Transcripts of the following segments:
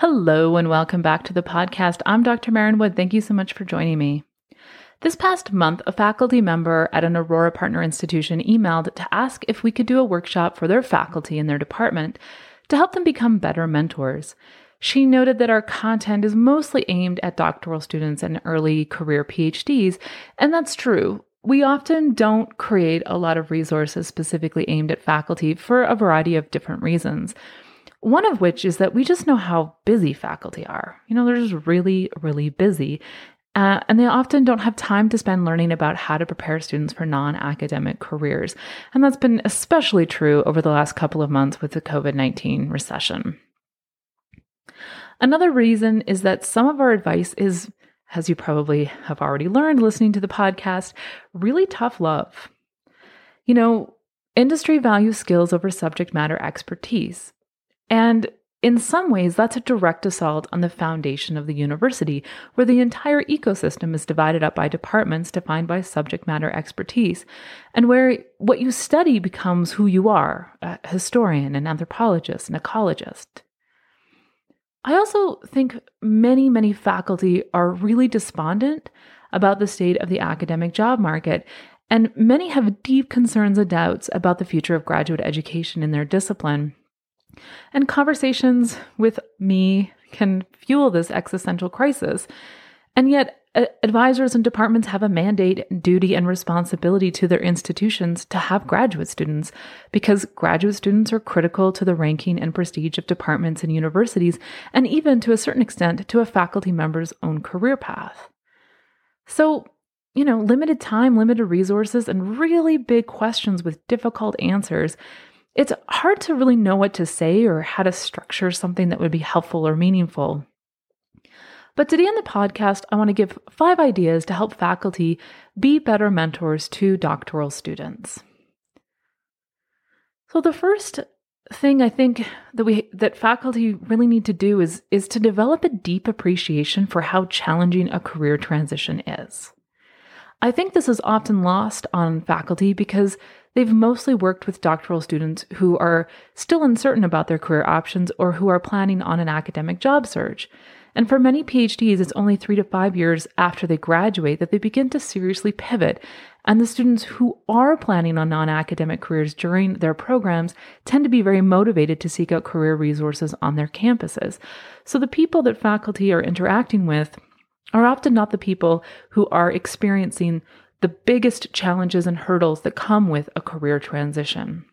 Hello, and welcome back to the podcast. I'm Dr. Maren Wood. Thank you so much for joining me. This past month, a faculty member at an Aurora Partner Institution emailed to ask if we could do a workshop for their faculty in their department to help them become better mentors. She noted that our content is mostly aimed at doctoral students and early career PhDs, and that's true. We often don't create a lot of resources specifically aimed at faculty for a variety of different reasons. One of which is that we just know how busy faculty are. You know, they're just really, really busy. Uh, and they often don't have time to spend learning about how to prepare students for non academic careers. And that's been especially true over the last couple of months with the COVID 19 recession. Another reason is that some of our advice is, as you probably have already learned listening to the podcast, really tough love. You know, industry values skills over subject matter expertise. And in some ways, that's a direct assault on the foundation of the university, where the entire ecosystem is divided up by departments defined by subject matter expertise, and where what you study becomes who you are a historian, an anthropologist, an ecologist. I also think many, many faculty are really despondent about the state of the academic job market, and many have deep concerns and doubts about the future of graduate education in their discipline. And conversations with me can fuel this existential crisis. And yet, advisors and departments have a mandate, duty, and responsibility to their institutions to have graduate students because graduate students are critical to the ranking and prestige of departments and universities, and even to a certain extent to a faculty member's own career path. So, you know, limited time, limited resources, and really big questions with difficult answers. It's hard to really know what to say or how to structure something that would be helpful or meaningful. But today on the podcast, I want to give five ideas to help faculty be better mentors to doctoral students. So the first thing I think that we that faculty really need to do is is to develop a deep appreciation for how challenging a career transition is. I think this is often lost on faculty because they've mostly worked with doctoral students who are still uncertain about their career options or who are planning on an academic job search. And for many PhDs, it's only three to five years after they graduate that they begin to seriously pivot. And the students who are planning on non academic careers during their programs tend to be very motivated to seek out career resources on their campuses. So the people that faculty are interacting with are often not the people who are experiencing the biggest challenges and hurdles that come with a career transition.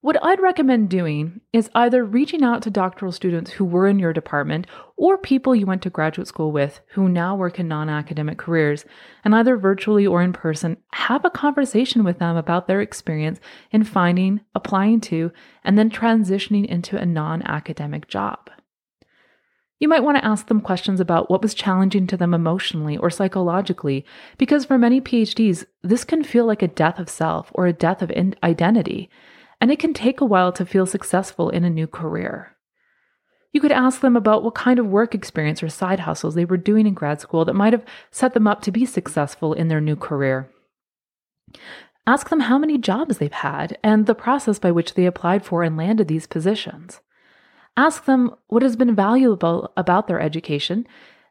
What I'd recommend doing is either reaching out to doctoral students who were in your department or people you went to graduate school with who now work in non academic careers, and either virtually or in person, have a conversation with them about their experience in finding, applying to, and then transitioning into a non academic job. You might want to ask them questions about what was challenging to them emotionally or psychologically, because for many PhDs, this can feel like a death of self or a death of identity and it can take a while to feel successful in a new career. You could ask them about what kind of work experience or side hustles they were doing in grad school that might have set them up to be successful in their new career. Ask them how many jobs they've had and the process by which they applied for and landed these positions. Ask them what has been valuable about their education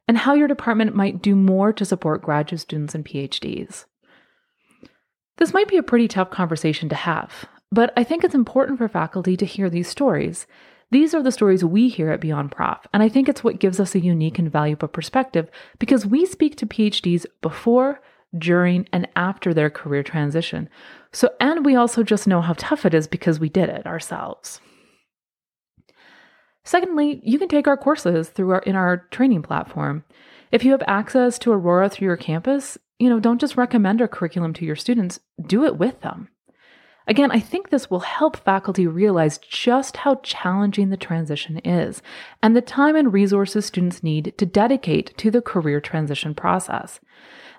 and how your department might do more to support graduate students and PhDs. This might be a pretty tough conversation to have, but I think it's important for faculty to hear these stories. These are the stories we hear at Beyond Prof, and I think it's what gives us a unique and valuable perspective because we speak to PhDs before, during, and after their career transition. So, and we also just know how tough it is because we did it ourselves. Secondly, you can take our courses through our in our training platform. If you have access to Aurora through your campus, you know, don't just recommend our curriculum to your students, do it with them. Again, I think this will help faculty realize just how challenging the transition is and the time and resources students need to dedicate to the career transition process.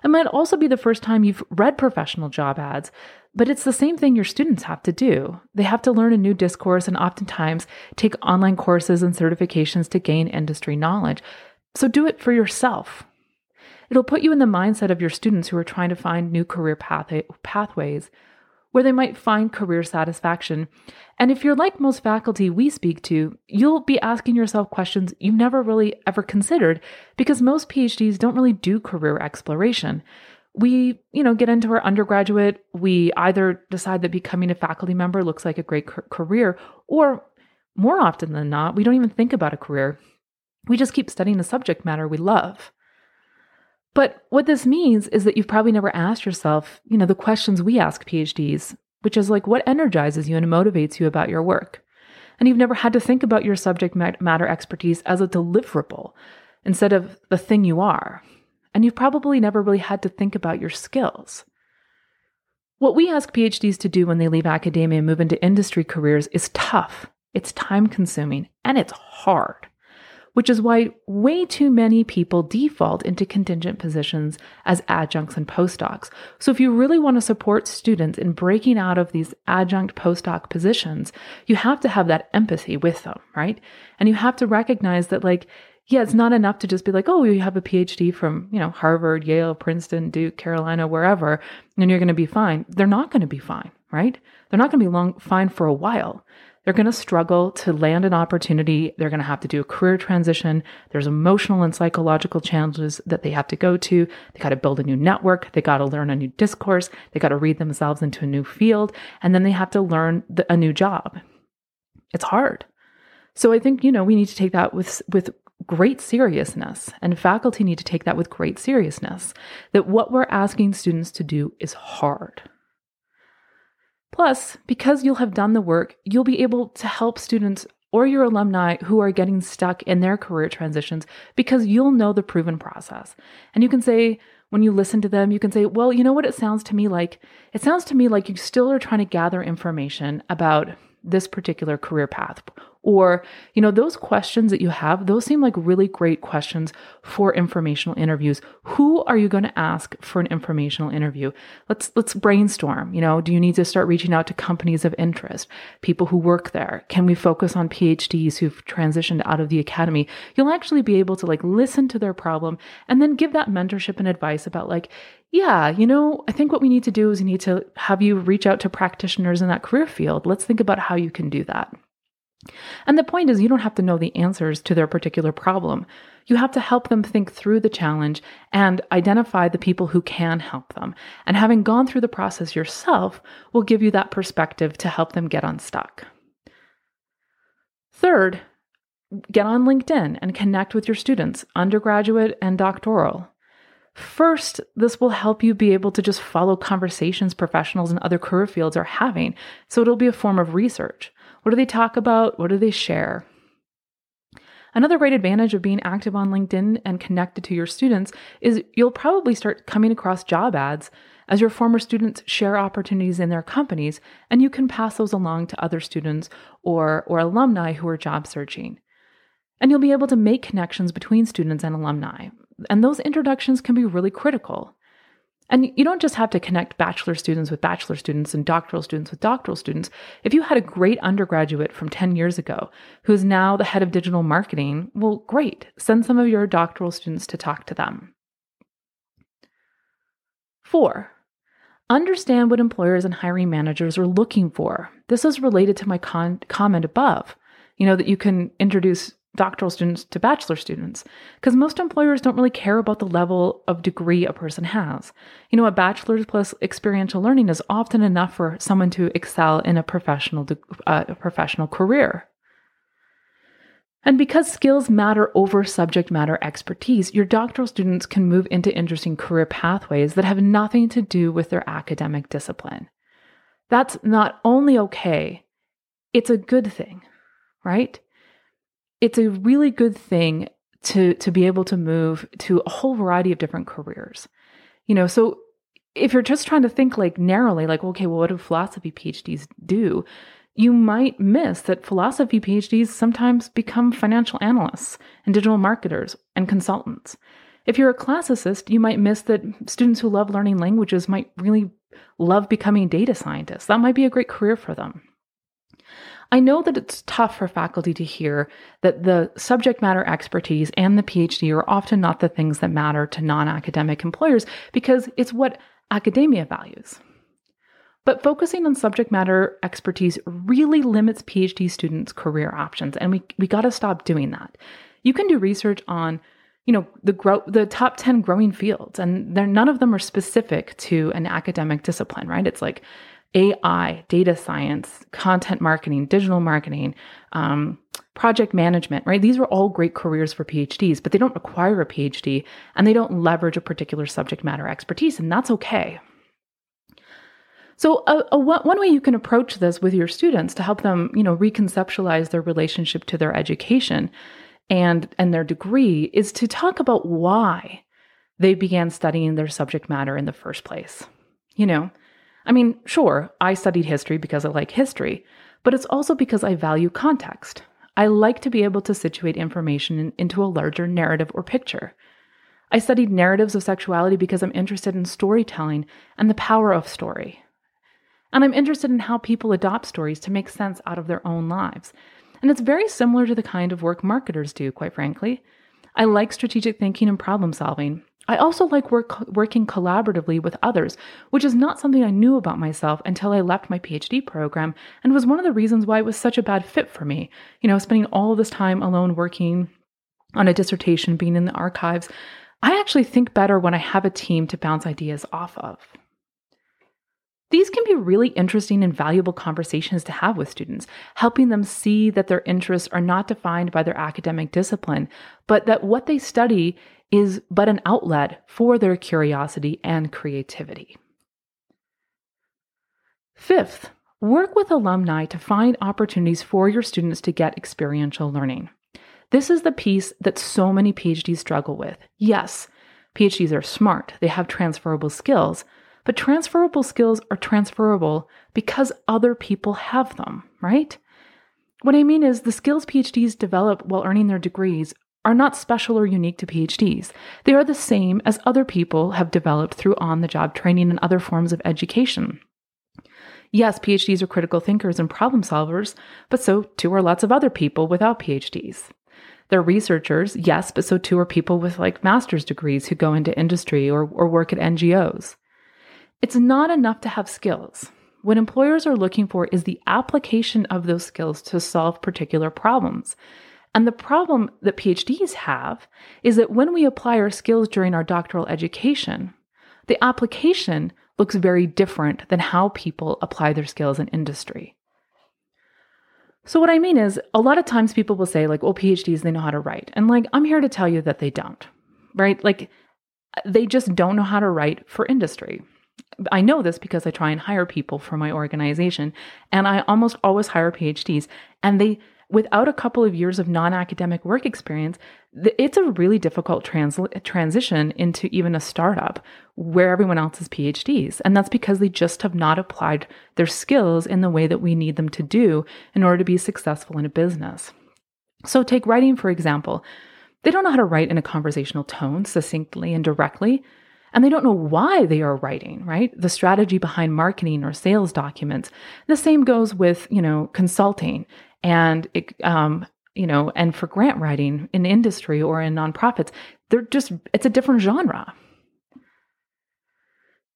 It might also be the first time you've read professional job ads, but it's the same thing your students have to do. They have to learn a new discourse and oftentimes take online courses and certifications to gain industry knowledge. So do it for yourself. It'll put you in the mindset of your students who are trying to find new career path- pathways where they might find career satisfaction. And if you're like most faculty we speak to, you'll be asking yourself questions you've never really ever considered because most PhDs don't really do career exploration. We, you know, get into our undergraduate, we either decide that becoming a faculty member looks like a great career or more often than not, we don't even think about a career. We just keep studying the subject matter we love. But what this means is that you've probably never asked yourself, you know, the questions we ask PhDs, which is like what energizes you and motivates you about your work. And you've never had to think about your subject matter expertise as a deliverable instead of the thing you are. And you've probably never really had to think about your skills. What we ask PhDs to do when they leave academia and move into industry careers is tough, it's time consuming, and it's hard which is why way too many people default into contingent positions as adjuncts and postdocs. So, if you really want to support students in breaking out of these adjunct postdoc positions, you have to have that empathy with them, right? And you have to recognize that, like, yeah, it's not enough to just be like, oh, you have a PhD from, you know, Harvard, Yale, Princeton, Duke, Carolina, wherever, and you're going to be fine. They're not going to be fine, right? They're not going to be long fine for a while. They're going to struggle to land an opportunity. They're going to have to do a career transition. There's emotional and psychological challenges that they have to go to. They got to build a new network. They got to learn a new discourse. They got to read themselves into a new field. And then they have to learn the, a new job. It's hard. So I think, you know, we need to take that with, with great seriousness, and faculty need to take that with great seriousness that what we're asking students to do is hard. Plus, because you'll have done the work, you'll be able to help students or your alumni who are getting stuck in their career transitions because you'll know the proven process. And you can say, when you listen to them, you can say, well, you know what it sounds to me like? It sounds to me like you still are trying to gather information about this particular career path or, you know, those questions that you have, those seem like really great questions for informational interviews. Who are you going to ask for an informational interview? Let's let's brainstorm. You know, do you need to start reaching out to companies of interest, people who work there? Can we focus on PhDs who've transitioned out of the academy? You'll actually be able to like listen to their problem and then give that mentorship and advice about like, yeah, you know, I think what we need to do is we need to have you reach out to practitioners in that career field. Let's think about how you can do that. And the point is, you don't have to know the answers to their particular problem. You have to help them think through the challenge and identify the people who can help them. And having gone through the process yourself will give you that perspective to help them get unstuck. Third, get on LinkedIn and connect with your students, undergraduate and doctoral. First, this will help you be able to just follow conversations professionals in other career fields are having, so it'll be a form of research. What do they talk about? What do they share? Another great advantage of being active on LinkedIn and connected to your students is you'll probably start coming across job ads as your former students share opportunities in their companies, and you can pass those along to other students or, or alumni who are job searching. And you'll be able to make connections between students and alumni. And those introductions can be really critical. And you don't just have to connect bachelor students with bachelor students and doctoral students with doctoral students. If you had a great undergraduate from 10 years ago who's now the head of digital marketing, well, great. Send some of your doctoral students to talk to them. Four, understand what employers and hiring managers are looking for. This is related to my con- comment above. You know, that you can introduce doctoral students to bachelor students because most employers don't really care about the level of degree a person has. You know, a bachelor's plus experiential learning is often enough for someone to excel in a professional uh, a professional career. And because skills matter over subject matter expertise, your doctoral students can move into interesting career pathways that have nothing to do with their academic discipline. That's not only okay, it's a good thing, right? It's a really good thing to to be able to move to a whole variety of different careers. You know, so if you're just trying to think like narrowly, like, okay, well, what do philosophy PhDs do? You might miss that philosophy PhDs sometimes become financial analysts and digital marketers and consultants. If you're a classicist, you might miss that students who love learning languages might really love becoming data scientists. That might be a great career for them. I know that it's tough for faculty to hear that the subject matter expertise and the PhD are often not the things that matter to non academic employers because it's what academia values. But focusing on subject matter expertise really limits PhD students' career options, and we, we got to stop doing that. You can do research on you know the grow the top 10 growing fields and they're none of them are specific to an academic discipline right it's like ai data science content marketing digital marketing um, project management right these are all great careers for phds but they don't require a phd and they don't leverage a particular subject matter expertise and that's okay so a, a, one way you can approach this with your students to help them you know reconceptualize their relationship to their education and and their degree is to talk about why they began studying their subject matter in the first place. You know, I mean, sure, I studied history because I like history, but it's also because I value context. I like to be able to situate information in, into a larger narrative or picture. I studied narratives of sexuality because I'm interested in storytelling and the power of story. And I'm interested in how people adopt stories to make sense out of their own lives and it's very similar to the kind of work marketers do, quite frankly. I like strategic thinking and problem solving. I also like work, working collaboratively with others, which is not something I knew about myself until I left my PhD program and was one of the reasons why it was such a bad fit for me. You know, spending all this time alone working on a dissertation, being in the archives. I actually think better when I have a team to bounce ideas off of. These can be really interesting and valuable conversations to have with students, helping them see that their interests are not defined by their academic discipline, but that what they study is but an outlet for their curiosity and creativity. Fifth, work with alumni to find opportunities for your students to get experiential learning. This is the piece that so many PhDs struggle with. Yes, PhDs are smart, they have transferable skills, but transferable skills are transferable because other people have them, right? What I mean is, the skills PhDs develop while earning their degrees are not special or unique to PhDs. They are the same as other people have developed through on the job training and other forms of education. Yes, PhDs are critical thinkers and problem solvers, but so too are lots of other people without PhDs. They're researchers, yes, but so too are people with like master's degrees who go into industry or, or work at NGOs. It's not enough to have skills. What employers are looking for is the application of those skills to solve particular problems. And the problem that PhDs have is that when we apply our skills during our doctoral education, the application looks very different than how people apply their skills in industry. So, what I mean is, a lot of times people will say, like, well, PhDs, they know how to write. And, like, I'm here to tell you that they don't, right? Like, they just don't know how to write for industry. I know this because I try and hire people for my organization, and I almost always hire PhDs. And they, without a couple of years of non academic work experience, it's a really difficult trans- transition into even a startup where everyone else is PhDs. And that's because they just have not applied their skills in the way that we need them to do in order to be successful in a business. So, take writing, for example. They don't know how to write in a conversational tone, succinctly and directly and they don't know why they are writing, right? The strategy behind marketing or sales documents. The same goes with, you know, consulting and, it, um, you know, and for grant writing in industry or in nonprofits. They're just, it's a different genre.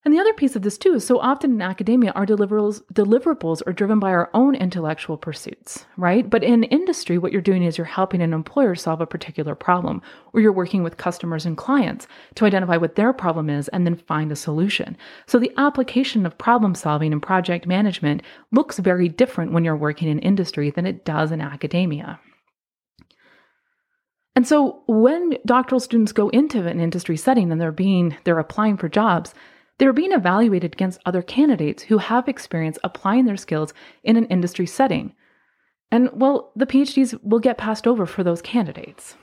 And the other piece of this too is so often in academia, our deliverables, deliverables are driven by our own intellectual pursuits, right? But in industry, what you're doing is you're helping an employer solve a particular problem, or you're working with customers and clients to identify what their problem is and then find a solution. So the application of problem solving and project management looks very different when you're working in industry than it does in academia. And so when doctoral students go into an industry setting and they're being they're applying for jobs, they are being evaluated against other candidates who have experience applying their skills in an industry setting. And well, the PhDs will get passed over for those candidates.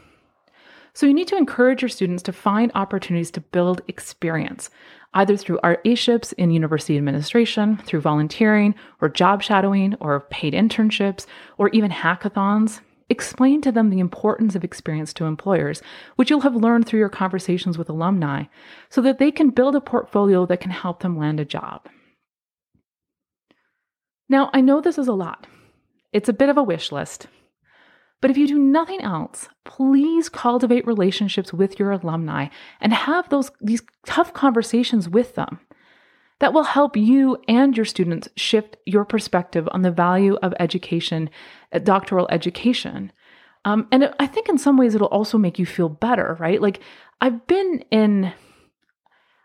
So you need to encourage your students to find opportunities to build experience, either through RA-ships in university administration, through volunteering or job shadowing or paid internships, or even hackathons. Explain to them the importance of experience to employers, which you'll have learned through your conversations with alumni, so that they can build a portfolio that can help them land a job. Now, I know this is a lot. It's a bit of a wish list. But if you do nothing else, please cultivate relationships with your alumni and have those these tough conversations with them. That will help you and your students shift your perspective on the value of education, uh, doctoral education. Um, and I think in some ways it'll also make you feel better, right? Like I've been in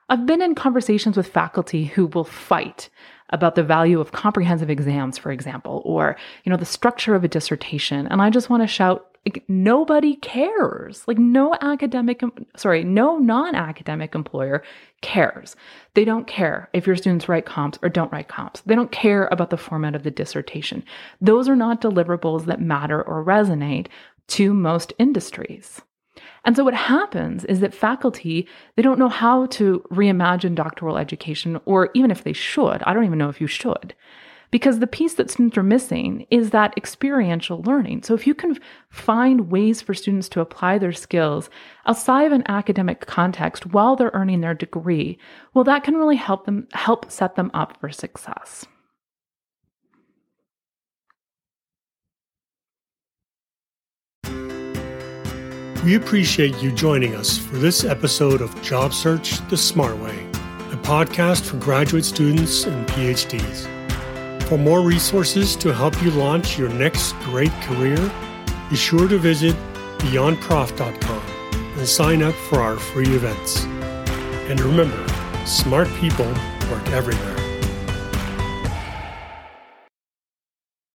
I've been in conversations with faculty who will fight about the value of comprehensive exams, for example, or, you know, the structure of a dissertation. And I just want to shout, like, nobody cares. Like, no academic, sorry, no non academic employer cares. They don't care if your students write comps or don't write comps. They don't care about the format of the dissertation. Those are not deliverables that matter or resonate to most industries. And so what happens is that faculty, they don't know how to reimagine doctoral education, or even if they should, I don't even know if you should. Because the piece that students are missing is that experiential learning. So if you can find ways for students to apply their skills outside of an academic context while they're earning their degree, well, that can really help them help set them up for success. We appreciate you joining us for this episode of Job Search the Smart Way, a podcast for graduate students and PhDs. For more resources to help you launch your next great career, be sure to visit beyondprof.com and sign up for our free events. And remember, smart people work everywhere.